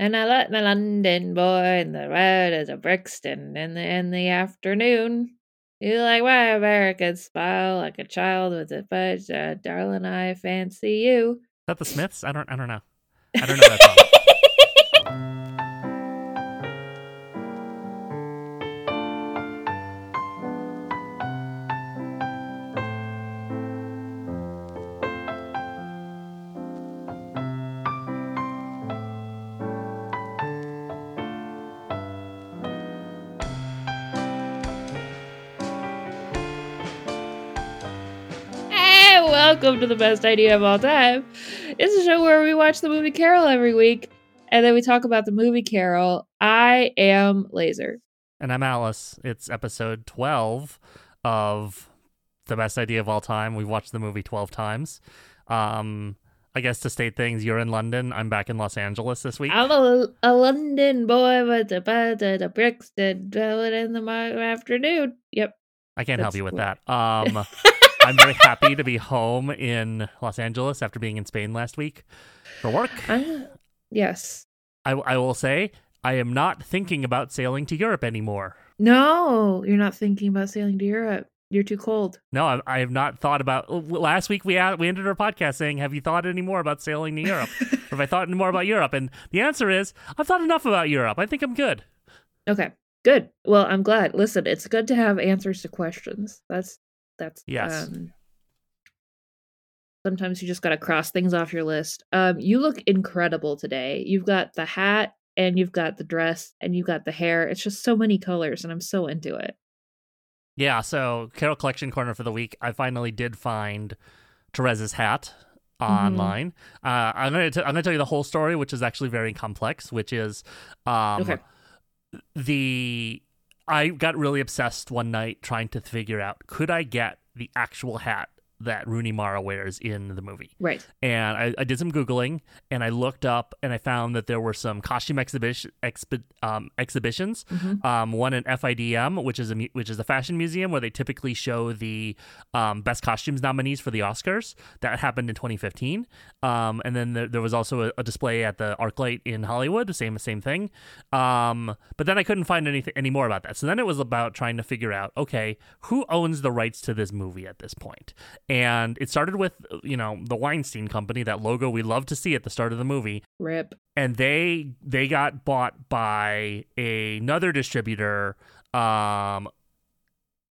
And I let my London boy in the road as a Brixton in the in the afternoon. You like why American smile like a child with a fudge, uh, darling. I fancy you. Is that the Smiths? I don't. I don't know. I don't know that song. Welcome to the best idea of all time. It's a show where we watch the movie Carol every week, and then we talk about the movie Carol. I am Laser. And I'm Alice. It's episode 12 of the best idea of all time. We've watched the movie 12 times. Um, I guess to state things, you're in London. I'm back in Los Angeles this week. I'm a, a London boy with the buzz at a Brixton, dwelling in the afternoon. Yep. I can't help you with that. Um, I'm very happy to be home in Los Angeles after being in Spain last week for work. I- yes. I, I will say I am not thinking about sailing to Europe anymore. No, you're not thinking about sailing to Europe. You're too cold. No, I, I have not thought about. Last week we had, we ended our podcast saying, "Have you thought any more about sailing to Europe? or have I thought any more about Europe?" And the answer is, I've thought enough about Europe. I think I'm good. Okay, good. Well, I'm glad. Listen, it's good to have answers to questions. That's that's Yes. Um, sometimes you just got to cross things off your list. Um, you look incredible today. You've got the hat and you've got the dress and you've got the hair. It's just so many colors, and I'm so into it. Yeah. So Carol Collection Corner for the week. I finally did find Teresa's hat online. Uh, I'm gonna t- I'm gonna tell you the whole story, which is actually very complex. Which is, um, Okay. the I got really obsessed one night trying to figure out could I get the actual hat that Rooney Mara wears in the movie. Right. and I, I did some googling and I looked up and I found that there were some costume exhibition expi- um, exhibitions. Mhm. Um, one in FIDM, which is a which is a fashion museum where they typically show the um, best costumes nominees for the Oscars. That happened in 2015. Um, and then there, there was also a, a display at the ArcLight in Hollywood, the same same thing. Um, but then I couldn't find anything any more about that. So then it was about trying to figure out, okay, who owns the rights to this movie at this point? And it started with you know the Weinstein Company, that logo we love to see at the start of the movie, Rip. and they they got bought by another distributor. Um,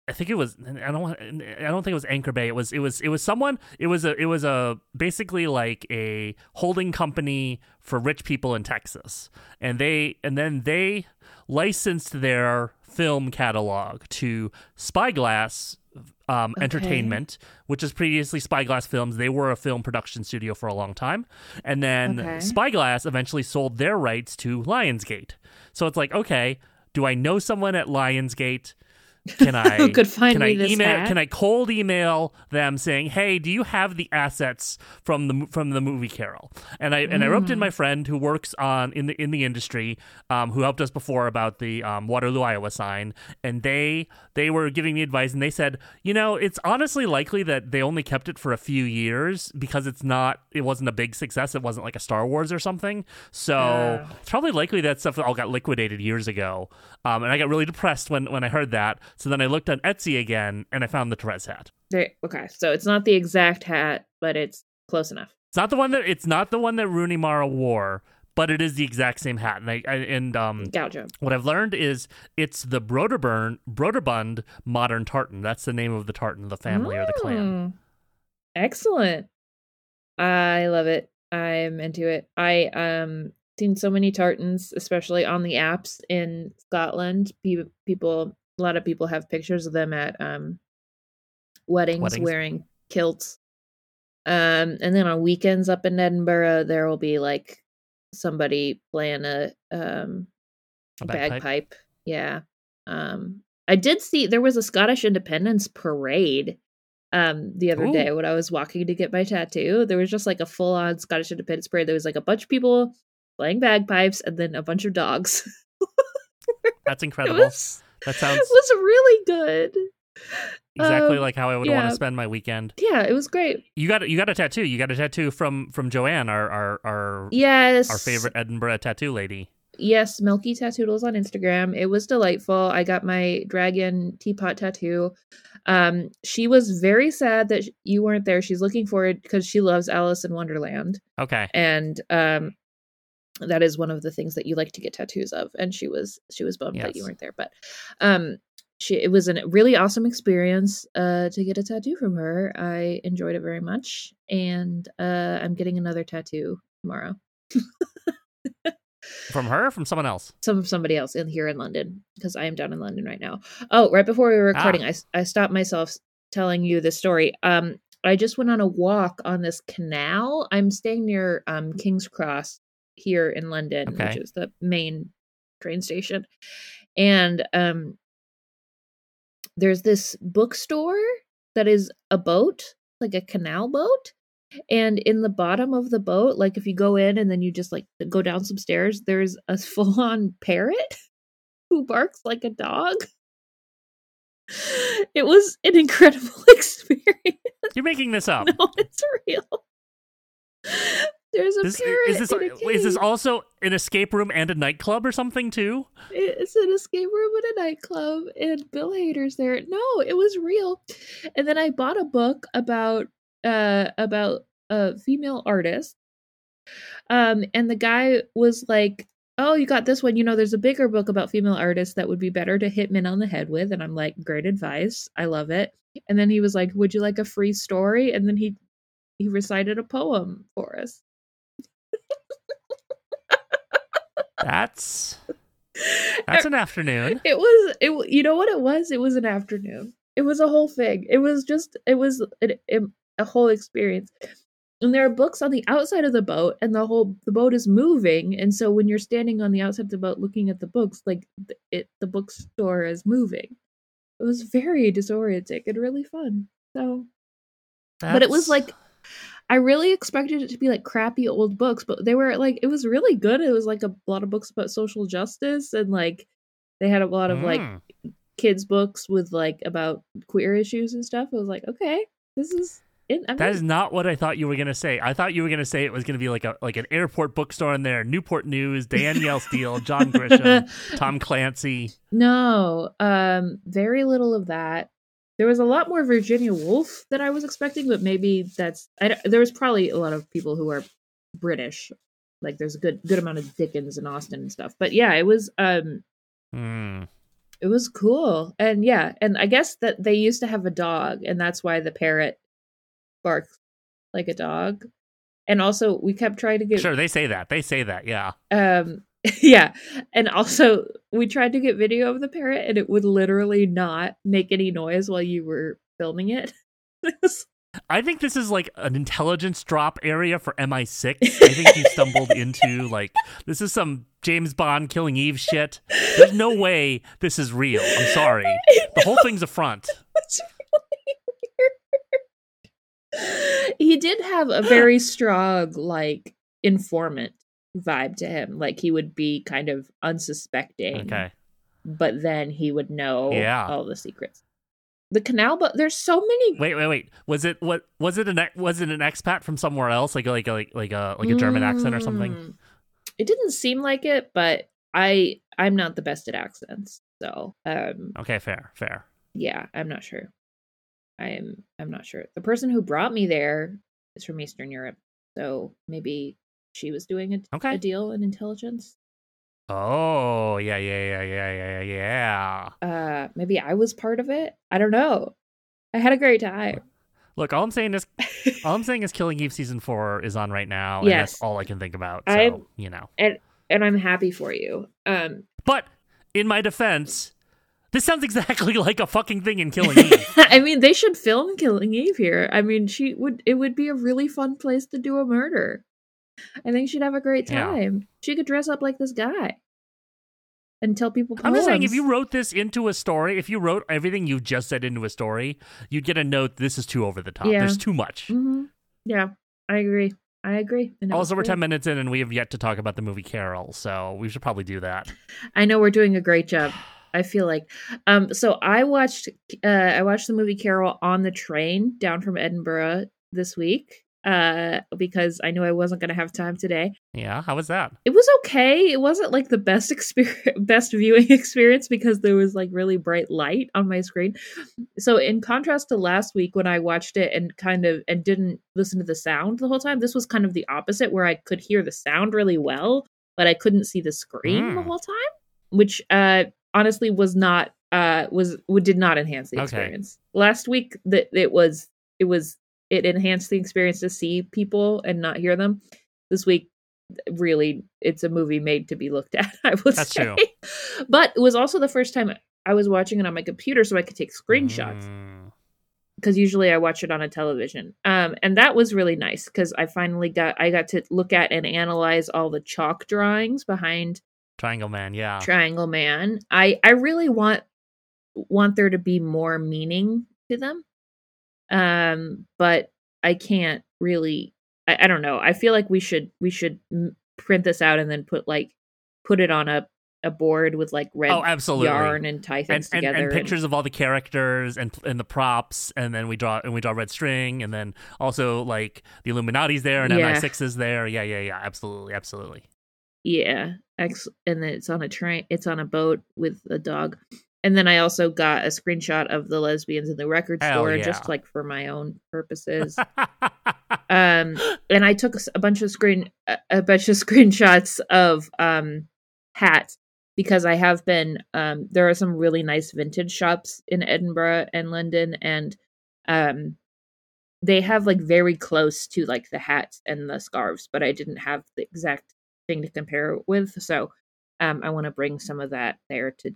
I think it was I don't want I don't think it was Anchor Bay. It was it was it was someone. It was a it was a basically like a holding company for rich people in Texas, and they and then they licensed their film catalog to Spyglass um, Okay. Entertainment, which is previously Spyglass Films. They were a film production studio for a long time, and then Okay. Spyglass eventually sold their rights to Lionsgate. So it's like, okay, do I know someone at Lionsgate? Can I Who could find can me I this email hat? can I cold email them saying, "Hey, do you have the assets from the from the movie Carol?" And I and I roped Mm. in my friend who works on in the in the industry, um, who helped us before about the um, Waterloo, Iowa sign, and they they were giving me advice, and they said, you know, it's honestly likely that they only kept it for a few years because it's not it wasn't a big success. It wasn't like a Star Wars or something. So Ah. it's probably likely that stuff all got liquidated years ago. Um, and I got really depressed when when I heard that. So then I looked on Etsy again and I found the Therese hat. There, okay, so it's not the exact hat, but it's close enough. It's not the one that it's not the one that Rooney Mara wore, but it is the exact same hat. And I, I and um what I've learned is it's the Broderburn Broderbund modern tartan. That's the name of the tartan, the family or the clan. Mm. Excellent. I love it. I'm into it. I um seen so many tartans, especially on the apps in Scotland. Pe- People, a lot of people have pictures of them at um weddings, Weddings. wearing kilts. Um, and then on weekends up in Edinburgh, there will be like somebody playing a um A bagpipe. bagpipe. Yeah. Um I did see there was a Scottish Independence parade um the other Ooh. day when I was walking to get my tattoo. There was just like a full on Scottish Independence parade. There was like a bunch of people playing bagpipes and then a bunch of dogs. That's it incredible. was that it sounds was really good. Exactly Um, like how I would want to spend my weekend. Yeah, it was great. You got you got a tattoo. You got a tattoo from from Joanne, our our our, Yes. our favorite Edinburgh tattoo lady. Yes, Milky Tattoodles on Instagram. It was delightful. I got my dragon teapot tattoo. Um, she was very sad that you weren't there. She's looking forward because she loves Alice in Wonderland, Okay. and um, that is one of the things that you like to get tattoos of. And she was she was bummed that you weren't there, but um, she it was a really awesome experience uh, to get a tattoo from her. I enjoyed it very much, and uh, I'm getting another tattoo tomorrow. From her or from someone else? some somebody else in here in London because I am down in London right now. Oh, right before we were recording, I I stopped myself telling you this story. Um, I just went on a walk on this canal. I'm staying near um King's Cross here in London, which is the main train station, and um, there's this bookstore that is a boat, like a canal boat. And in the bottom of the boat, like if you go in and then you just like go down some stairs, there's a full on parrot who barks like a dog. It was an incredible experience. You're making this up. No, it's real. There's a This, parrot. is this in a is this also an escape room and a nightclub or something too? It's an escape room and a nightclub, and Bill Hader's there. No, it was real. And then I bought a book about uh about a female artist. Um, and the guy was like, "Oh, you got this one. You know, there's a bigger book about female artists that would be better to hit men on the head with." And I'm like, "Great advice. I love it." And then he was like, "Would you like a free story?" And then he he recited a poem for us. That's that's an afternoon. It was it. You know what it was? It was an afternoon. It was a whole thing. It was just. It was a, a whole experience. And there are books on the outside of the boat, and the whole the boat is moving. And so when you're standing on the outside of the boat looking at the books, like it, the bookstore is moving. It was very disorienting and really fun. So, but it was like I really expected it to be like crappy old books, but they were like it was really good. It was like a lot of books about social justice and like they had a lot of like Mm. kids books with like about queer issues and stuff. I was like, okay, this is it. I mean, is not what I thought you were gonna say. I thought you were gonna say it was gonna be like a like an airport bookstore in there, Newport News, Danielle Steele, John Grisham, Tom Clancy. no, um, very little of that. There was a lot more Virginia Woolf than I was expecting, but maybe that's I, there was probably a lot of people who are British. Like there's a good good amount of Dickens and Austin and stuff. But yeah, it was um Hmm. it was cool. And yeah, and I guess that they used to have a dog and that's why the parrot barks like a dog. And also we kept trying to get Sure, they say that. They say that. Yeah. um yeah and also we tried to get video of the parrot and it would literally not make any noise while you were filming it I think this is like an intelligence drop area for MI6. I think you stumbled into like this is some James Bond killing Eve shit. There's no way this is real. I'm sorry. The whole thing's a front. really he did have a very strong like informant vibe to him like he would be kind of unsuspecting Okay. but then he would know Yeah. all the secrets the canal but there's so many Wait, wait, wait. Was it what was it an was it an expat from somewhere else like like like like a like a German accent or something? Mm. It didn't seem like it, but I I'm not the best at accents. So, um Okay, fair, fair. yeah, I'm not sure. I am I'm not sure. The person who brought me there is from Eastern Europe. So, maybe she was doing a, Okay. a deal in intelligence. Oh, yeah, yeah, yeah, yeah, yeah, yeah. Uh maybe I was part of it. I don't know. I had a great time. Look, all I'm saying is all I'm saying is Killing Eve season 4 is on right now and Yes. that's all I can think about. So, I'm- you know. and and I'm happy for you. Um But in my defense, this sounds exactly like a fucking thing in Killing Eve. I mean, they should film Killing Eve here. I mean, she would. It would be a really fun place to do a murder. I think she'd have a great Yeah. time. She could dress up like this guy and tell people. I'm just saying, if you wrote this into a story, if you wrote everything you've just said into a story, you'd get a note. This is too over the top. Yeah. There's too much. Mhm. yeah, I agree. I agree. Also, we're great. 10 minutes in and we have yet to talk about the movie Carol, so we should probably do that. I know we're doing a great job. I feel like. Um, so I watched uh, I watched the movie Carol on the train down from Edinburgh this week uh, because I knew I wasn't going to have time today. Yeah, how was that? It was okay. It wasn't like the best experience, best viewing experience because there was like really bright light on my screen. So in contrast to last week when I watched it and kind of and didn't listen to the sound the whole time, this was kind of the opposite where I could hear the sound really well, but I couldn't see the screen mm. the hmm. whole time, which uh honestly was not uh was did not enhance the okay. experience. Last week that it was it was it enhanced the experience to see people and not hear them. This week really it's a movie made to be looked at, I would That's say. True. But it was also the first time I was watching it on my computer so I could take screenshots. Mm because usually I watch it on a television. Um, and that was really nice because I finally got I got to look at and analyze all the chalk drawings behind Triangle Man, yeah. Triangle Man. I I really want want there to be more meaning to them. Um but I can't really I, I don't know. I feel like we should we should print this out and then put like put it on a a board with like red oh, absolutely. yarn and tie things and, together and, and pictures of all the characters and and the props and then we draw and we draw red string and then also like the Illuminati's there and yeah. MI6 is there. Yeah, yeah, yeah. Absolutely, absolutely. Yeah, Ex- and then it's on a train. It's on a boat with a dog. And then I also got a screenshot of the lesbians in the record Hell store, yeah. just like for my own purposes. um, and I took a bunch of screen a bunch of screenshots of um hats because I have been. Um, there are some really nice vintage shops in Edinburgh and London, and um, they have like very close to like the hats and the scarves, but I didn't have the exact thing to compare with. So um, I want to bring some of that there to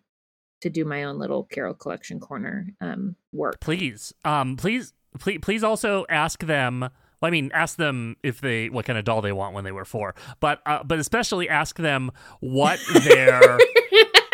to do my own little Carol collection corner um, work. Please, um, please, please, please also ask them. Well, I mean, ask them if they what kind of doll they want when they were four, but uh, but especially ask them what their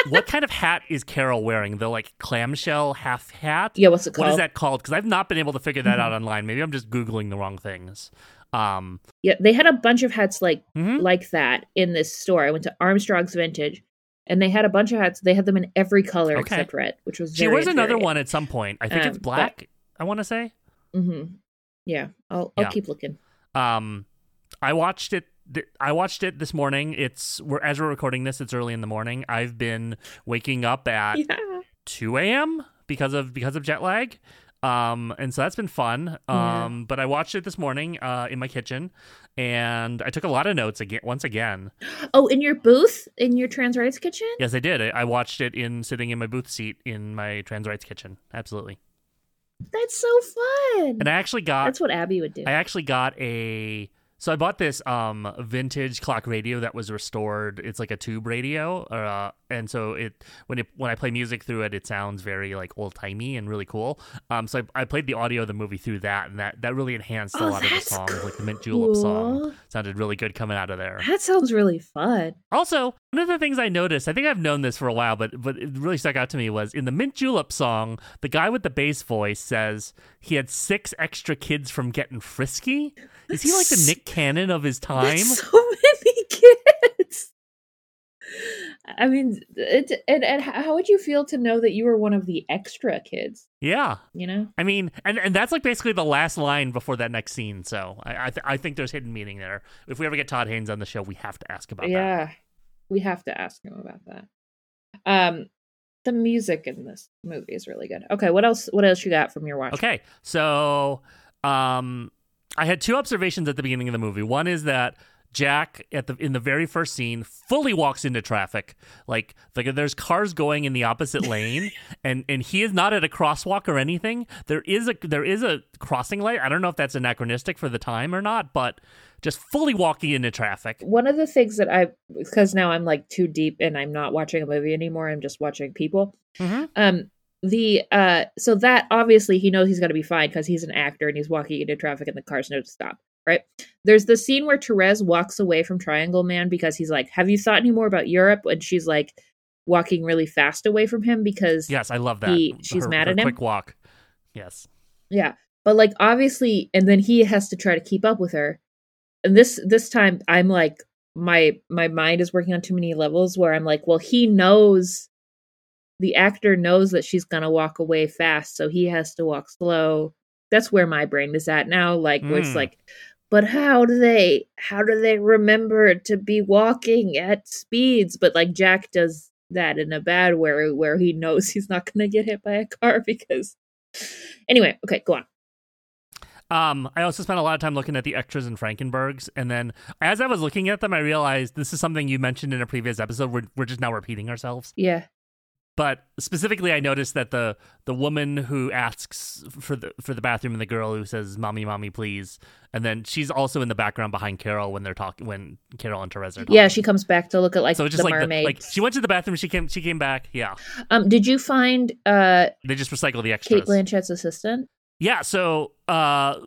what kind of hat is Carol wearing? The like clamshell half hat? Yeah, what's it called? What is that called? Because I've not been able to figure that mm-hmm. out online. Maybe I'm just googling the wrong things. Um, yeah, they had a bunch of hats like mm-hmm. like that in this store. I went to Armstrong's Vintage, and they had a bunch of hats. They had them in every color okay. except red, which was. Very. She wears another one at some point. I think um, it's black. But, I want to say. Mm-hmm. Yeah, I'll I'll yeah. keep looking. Um, I watched it. I watched it this morning. It's we're as we're recording this. It's early in the morning. I've been waking up at yeah. two a.m. because of because of jet lag. Um, and so that's been fun. Um, yeah. but I watched it this morning uh, in my kitchen, and I took a lot of notes again. Once again. Oh, in your booth in your trans rights kitchen? Yes, I did. I, I watched it in sitting in my booth seat in my trans rights kitchen. Absolutely. That's so fun. And I actually got. That's what Abby would do. I actually got a so I bought this um vintage clock radio that was restored. It's like a tube radio, uh, and so it when it when I play music through it, it sounds very like old timey and really cool. Um, so I, I, played the audio of the movie through that, and that that really enhanced oh, a lot of the songs. Cool. Like the Mint Julep song sounded really good coming out of there. That sounds really fun. Also, one of the things I noticed, I think I've known this for a while, but but it really stuck out to me was in the Mint Julep song, the guy with the bass voice says he had six extra kids from getting frisky. Is he like the Nick Cannon of his time? So many kids. I mean, it, and, and how would you feel to know that you were one of the extra kids? Yeah, you know. I mean, and and that's like basically the last line before that next scene. So I I, th- I think there's hidden meaning there. If we ever get Todd Haynes on the show, we have to ask about yeah, that. we have to ask him about that. Um, the music in this movie is really good. Okay, what else? What else you got from your watch? Okay, so um, I had two observations at the beginning of the movie. One is that Jack at the in the very first scene fully walks into traffic. Like, like there's cars going in the opposite lane, and and he is not at a crosswalk or anything. There is a there is a crossing light. I don't know if that's anachronistic for the time or not, but just fully walking into traffic. One of the things that I because now I'm like too deep and I'm not watching a movie anymore. I'm just watching people. Mm-hmm. Um, the uh so that obviously he knows he's going to be fine because he's an actor and he's walking into traffic and the car's no to stop right? There's the scene where Therese walks away from Triangle Man because he's like have you thought any more about Europe? and she's like walking really fast away from him because yes I love that. he, she's her, mad her at him. quick walk. Yes. Yeah but like obviously and then he has to try to keep up with her. And this this time I'm like my my mind is working on too many levels where I'm like well he knows the actor knows that she's gonna walk away fast, so he has to walk slow. That's where my brain is at now. Like where it's Mm. like, but how do they how do they remember to be walking at speeds? But like Jack does that in a bad way where he knows he's not gonna get hit by a car because anyway, okay, go on. Um, I also spent a lot of time looking at the extras in Frankenberg's, and then as I was looking at them, I realized this is something you mentioned in a previous episode. We're we're just now repeating ourselves. Yeah. But specifically, I noticed that the the woman who asks for the for the bathroom and the girl who says "mommy, mommy, please," and then she's also in the background behind Carol when they're talking when Carol and Therese are talking. Yeah, she comes back to look at like so it's just the like the, mermaids. like she went to the bathroom, she came she came back. Yeah, um, did you find uh they just recycle the extras. Kate Blanchett's assistant? Yeah, so uh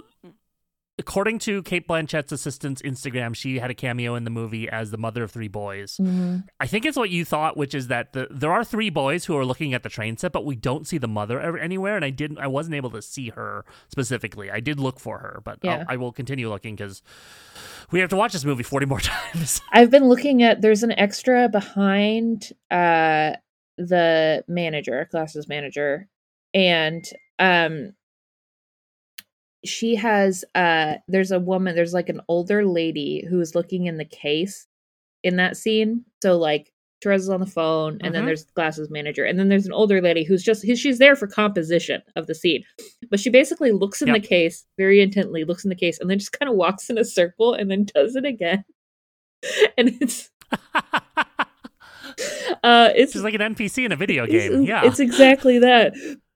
according to Kate Blanchett's assistant's Instagram, she had a cameo in the movie as the mother of three boys. Mm-hmm. I think it's what you thought, which is that the, there are three boys who are looking at the train set, but we don't see the mother ever, anywhere, and I didn't, I wasn't able to see her specifically. I did look for her, but Yeah. I will continue looking because we have to watch this movie forty more times. I've been looking at there's an extra behind uh the manager, classes manager, and um she has uh there's a woman, there's like an older lady who's looking in the case in that scene. So like Therese is on the phone, and then Mhm. there's glasses manager, and then there's an older lady who's just she's there for composition of the scene, but she basically looks in Yep. the case very intently, looks in the case, and then just kind of walks in a circle, and then does it again, and it's uh it's She's like an NPC in a video it's- game. Yeah, it's exactly that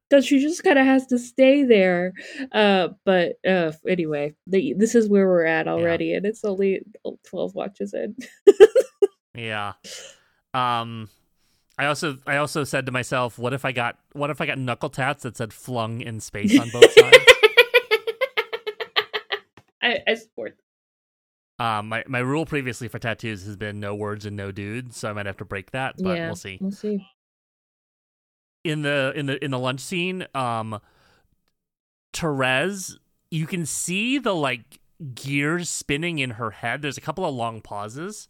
because she just kind of has to stay there uh but uh anyway the, this is where we're at already and it's only 12 watches in Yeah. Um I also I also said to myself, what if I got what if I got knuckle tats that said flung in space on both sides? I, I support Um my, my rule previously for tattoos has been no words and no dudes, so I might have to break that, but yeah we'll see. we'll see In the in the in the lunch scene, um Therese, you can see the like gears spinning in her head. There's a couple of long pauses.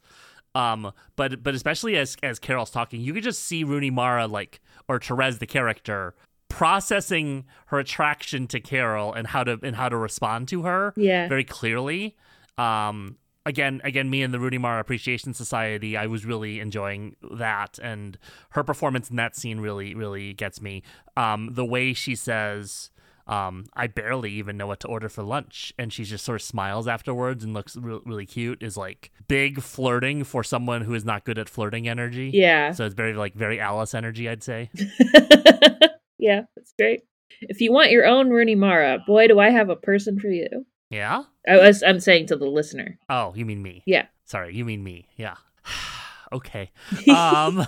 Um, but but especially as as Carol's talking, you could just see Rooney Mara like or Therese the character processing her attraction to Carol and how to and how to respond to her yeah very clearly. Um, again, again, me and the Rooney Mara Appreciation Society, I was really enjoying that, and her performance in that scene really, really gets me. Um, the way she says. Um, I barely even know what to order for lunch, and she just sort of smiles afterwards and looks re- really cute. Is like big flirting for someone who is not good at flirting energy. yeah So it's very like very Alice energy, I'd say. yeah that's great if you want your own Rooney Mara, boy, do I have a person for you. Yeah. I was, I'm saying to the listener. Oh, you mean me? Yeah. Sorry, you mean me. Yeah. okay. Um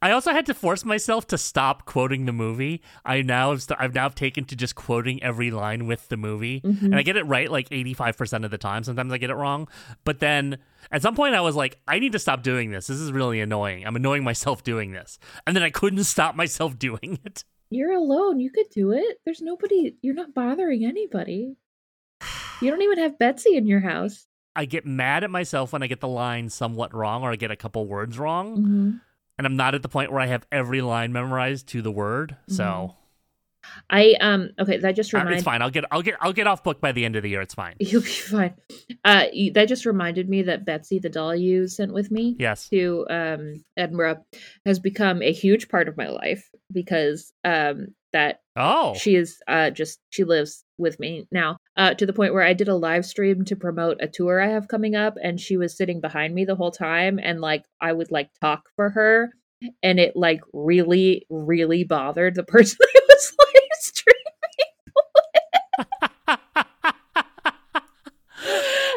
I also had to force myself to stop quoting the movie. I now have st- I've now taken to just quoting every line with the movie. Mhm. And I get it right like 85% of the time. Sometimes I get it wrong. But then at some point I was like, I need to stop doing this. This is really annoying. I'm annoying myself doing this. And then I couldn't stop myself doing it. You're alone. You could do it. There's nobody. You're not bothering anybody. You don't even have Betsy in your house. I get mad at myself when I get the line somewhat wrong or I get a couple words wrong. hmm and I'm not at the point where I have every line memorized to the word. So I um. Okay, that just uh, reminded. it's fine. I'll get I'll get I'll get off book by the end of the year. It's fine. You'll be fine. Uh, that just reminded me that Betsy, the doll you sent with me Yes. to um Edinburgh, has become a huge part of my life because um that Oh. she is uh just she lives with me now uh to the point where i did a live stream to promote a tour i have coming up and she was sitting behind me the whole time and like i would like talk for her and it like really really bothered the person i was live streaming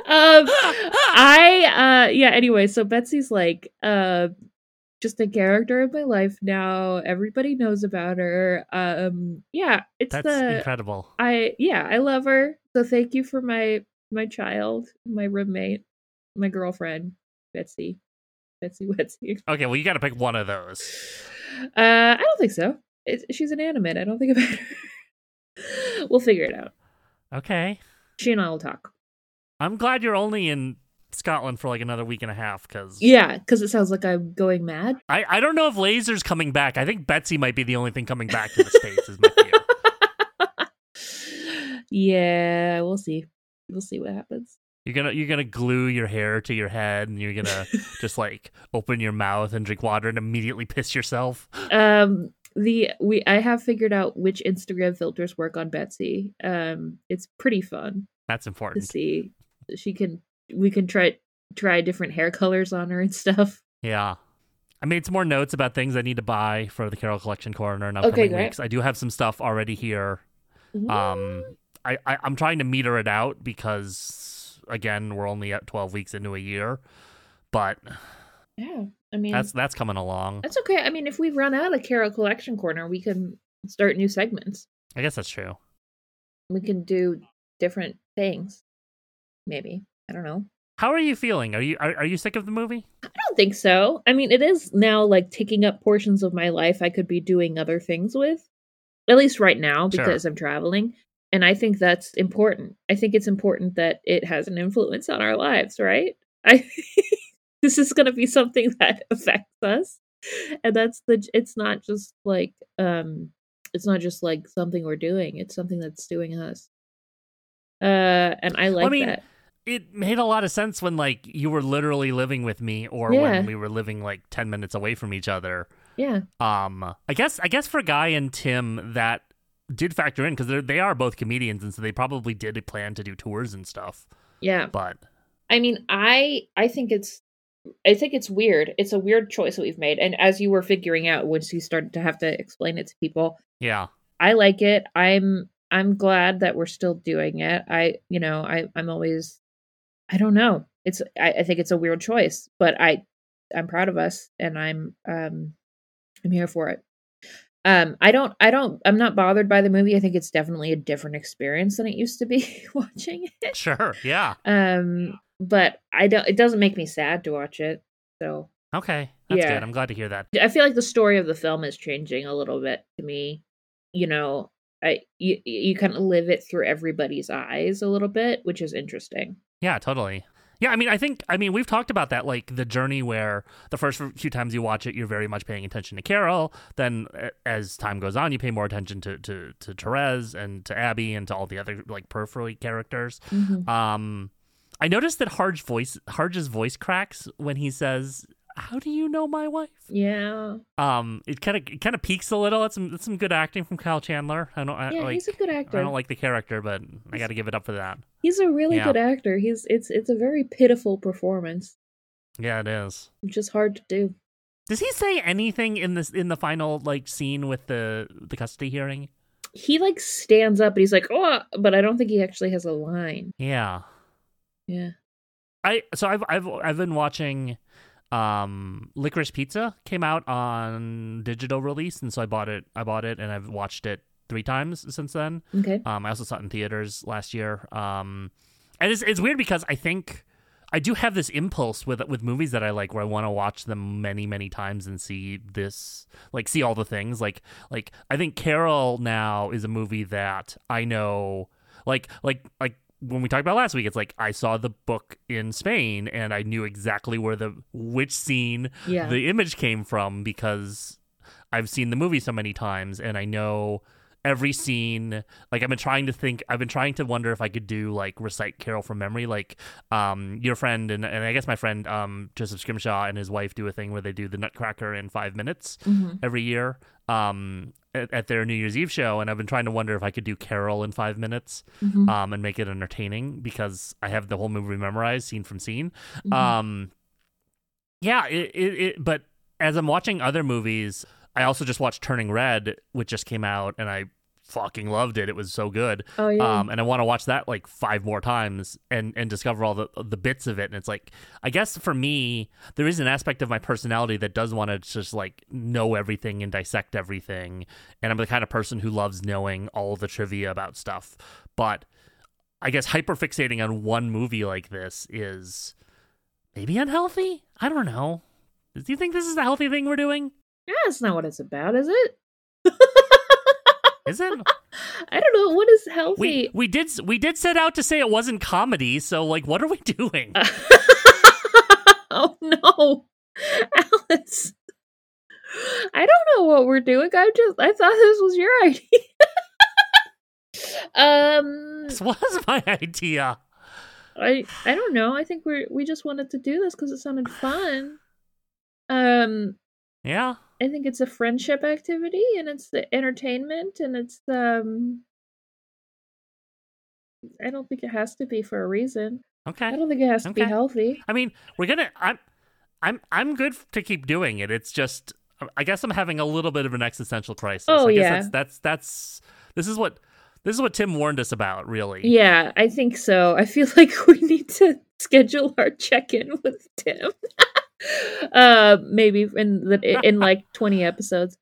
um i uh yeah anyway so betsy's like uh just a character in my life now everybody knows about her um yeah it's That's the incredible. I yeah, I love her. So thank you for my my child, my roommate, my girlfriend, Betsy. Betsy Wetsy. Okay, well you got to pick one of those. Uh I don't think so. It's, she's inanimate. I don't think about her. we'll figure it out. Okay. She and I will talk. I'm glad you're only in Scotland for like another week and a half because Yeah, because it sounds like I'm going mad. I, I don't know if Laser's coming back. I think Betsy might be the only thing coming back to the States, is my fear. yeah, we'll see. We'll see what happens. You're gonna you're gonna glue your hair to your head and you're gonna just like open your mouth and drink water and immediately piss yourself. Um, the we I have figured out which Instagram filters work on Betsy. Um, it's pretty fun That's important to see. She can we can try try different hair colors on her and stuff. Yeah. I made some more notes about things I need to buy for the Carol Collection Corner in Okay, upcoming great. weeks. I do have some stuff already here. Um, I, I I'm trying to meter it out because again we're only at 12 weeks into a year, but yeah, I mean that's that's coming along. that's okay. I mean, if we run out of Carol Collection Corner, we can start new segments. I guess that's true. We can do different things. Maybe I don't know. How are you feeling? Are you are, are you sick of the movie? I don't think so. I mean, it is now like taking up portions of my life I could be doing other things with, at least right now Sure. because I'm traveling. And I think that's important. I think it's important that it has an influence on our lives, right? I this is going to be something that affects us. And that's the it's not just like um it's not just like something we're doing. It's something that's doing us. Uh and I like I mean, that. It made a lot of sense when like you were literally living with me or Yeah. when we were living like 10 minutes away from each other. Yeah. Um I guess I guess for Guy and Tim that did factor in because they are both comedians and so they probably did plan to do tours and stuff. Yeah. But I mean, I I think it's I think it's weird. It's a weird choice that we've made. And as you were figuring out once you started to have to explain it to people, yeah, I like it. I'm I'm glad that we're still doing it. I you know, I I'm always I don't know. It's I, I think it's a weird choice, but I I'm proud of us and I'm um I'm here for it. Um I don't I don't I'm not bothered by the movie. I think it's definitely a different experience than it used to be watching it. sure. Yeah. Um, but I don't. It doesn't make me sad to watch it. So Okay. That's Yeah. good. I'm glad to hear that. I feel like the story of the film is changing a little bit to me. You know, I you you kind of live it through everybody's eyes a little bit, which is interesting. Yeah, totally. Yeah, I mean, I think, I mean, we've talked about that, like the journey where the first few times you watch it, you're very much paying attention to Carol. Then, as time goes on, you pay more attention to to to Therese and to Abby and to all the other like periphery characters. Um, I noticed that Harge voice, Harge's voice cracks when he says, "How do you know my wife?" Yeah, Um, it kind of it kind of peaks a little. It's some it's some good acting from Kyle Chandler. I don't I, yeah, like. he's a good actor. I don't like the character, but I got to give it up for that. he's a really Yeah. good actor. He's it's it's a very pitiful performance, Yeah, it is. which is hard to do. Does he say anything in this in the final like scene with the the custody hearing? He like stands up and he's like, "Oh," but I don't think he actually has a line. Yeah. Yeah. I so I've I've I've been watching um Licorice Pizza came out on digital release and so I bought it I bought it and I've watched it 3 times since then. Okay. Um I also saw it in theaters last year. Um and it's it's weird because I think I do have this impulse with with movies that I like where I want to watch them many many times and see this like see all the things like like I think Carol now is a movie that I know like like like when we talked about last week it's like I saw the book in Spain and I knew exactly where the which scene Yeah. the image came from because I've seen the movie so many times and I know every scene like I've been trying to think I've been trying to wonder if I could do like recite Carol from memory like um your friend and, and I guess my friend um Joseph Scrimshaw and his wife do a thing where they do the Nutcracker in five minutes Mhm. every year um at, at their New Year's Eve show and I've been trying to wonder if I could do Carol in five minutes Mhm. um and make it entertaining because I have the whole movie memorized scene from scene Mhm. um yeah it, it, it but as i'm watching other movies i also just watched turning red which just came out and i fucking loved it. It was so good. Oh yeah. um and i want to watch that like five more times and and discover all the the bits of it. And it's like i guess for me there is an aspect of my personality that does want to just like know everything and dissect everything. And i'm the kind of person who loves knowing all the trivia about stuff. But i guess hyperfixating on one movie like this is maybe unhealthy? I don't know. Do you think this is a healthy thing we're doing? Yeah, that's not what it's about, is it? is it I don't know. What is healthy? we we did we did set out to say it wasn't comedy so like what are we doing Oh no, Alice. I don't know what we're doing. I just I thought this was your idea. um, This was my idea. I I don't know. I think we we just wanted to do this because it sounded fun. Um, Yeah. I think it's a friendship activity and it's the entertainment and it's um. I don't think it has to be for a reason. Okay. I don't think it has to be healthy. I mean, we're gonna. I'm. I'm. I'm good to keep doing it. It's just. I guess I'm having a little bit of an existential crisis. Oh, I guess yeah. That's, that's. That's. This is what. This is what Tim warned us about. Really. Yeah, I think so. I feel like we need to schedule our check-in with Tim. uh maybe in the in like 20 episodes.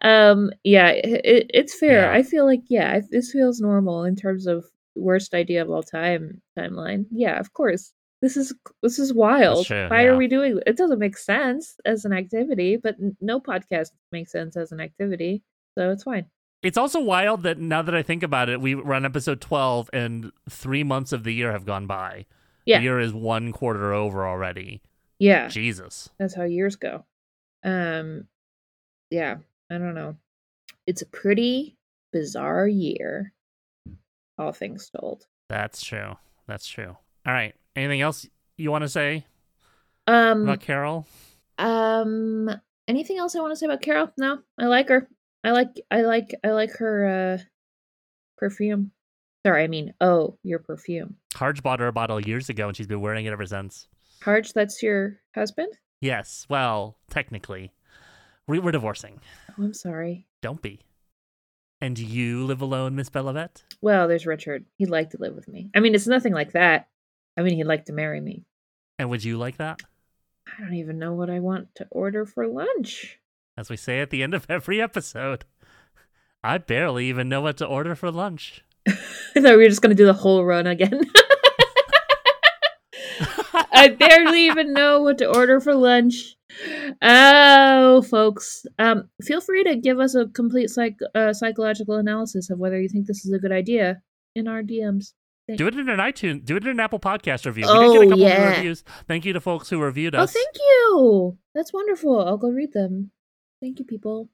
Um yeah, it, it's fair. Yeah. I feel like yeah, this feels normal in terms of worst idea of all time timeline. Yeah, of course. This is this is wild. true, Why yeah. are we doing it? Doesn't make sense as an activity, but no podcast makes sense as an activity. So it's fine. It's also wild that now that I think about it, we we're episode 12 and three months of the year have gone by. Yeah. The year is one quarter over already. Yeah. Jesus. That's how years go. Um yeah, I don't know. It's a pretty bizarre year, all things told. That's true. That's true. All right. Anything else you want to say Um about Carol? um anything else I want to say about Carol? No. I like her. I like I like I like her uh perfume. Sorry, I mean, oh, your perfume. Harge bought her a bottle years ago and she's been wearing it ever since. Harge, that's your husband? Yes. Well, technically. We, we're divorcing. Oh, I'm sorry. Don't be. And you live alone, Miss Bellavette? Well, there's Richard. He'd like to live with me. I mean, it's nothing like that. I mean, he'd like to marry me. And would you like that? I don't even know what I want to order for lunch. As we say at the end of every episode, I barely even know what to order for lunch. I thought we were just going to do the whole run again. I barely even know what to order for lunch. Oh, folks, um, feel free to give us a complete psych- uh, psychological analysis of whether you think this is a good idea in our DMs. Do it in an iTunes. Do it in an Apple Podcast review. Oh, we did get a couple yeah. of reviews. Thank you to folks who reviewed us. Oh, thank you. That's wonderful. I'll go read them. Thank you, people.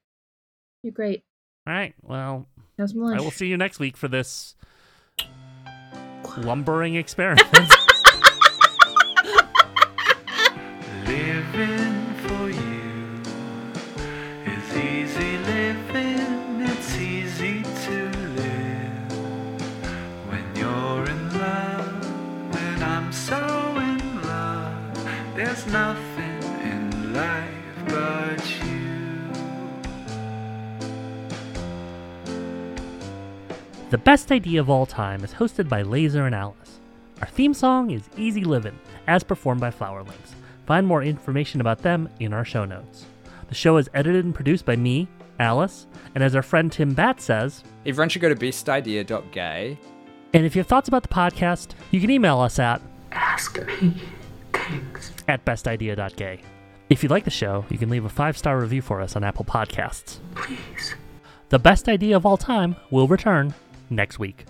You're great. All right. Well, Have some lunch. I will see you next week for this lumbering experiment. Living for you is easy living, it's easy to live when you're in love. When I'm so in love, there's nothing in life but you. the best idea of all time is hosted by Laser and Alice. Our theme song is Easy Livin', as performed by Flower Links. Find more information about them in our show notes. The show is edited and produced by me, Alice, and as our friend Tim Bat says, Everyone should go to bestidea.gay. and if you have thoughts about the podcast, you can email us at Ask me things. at bestidea.gay. If you like the show, you can leave a five star review for us on Apple Podcasts. Please. The best idea of all time will return next week.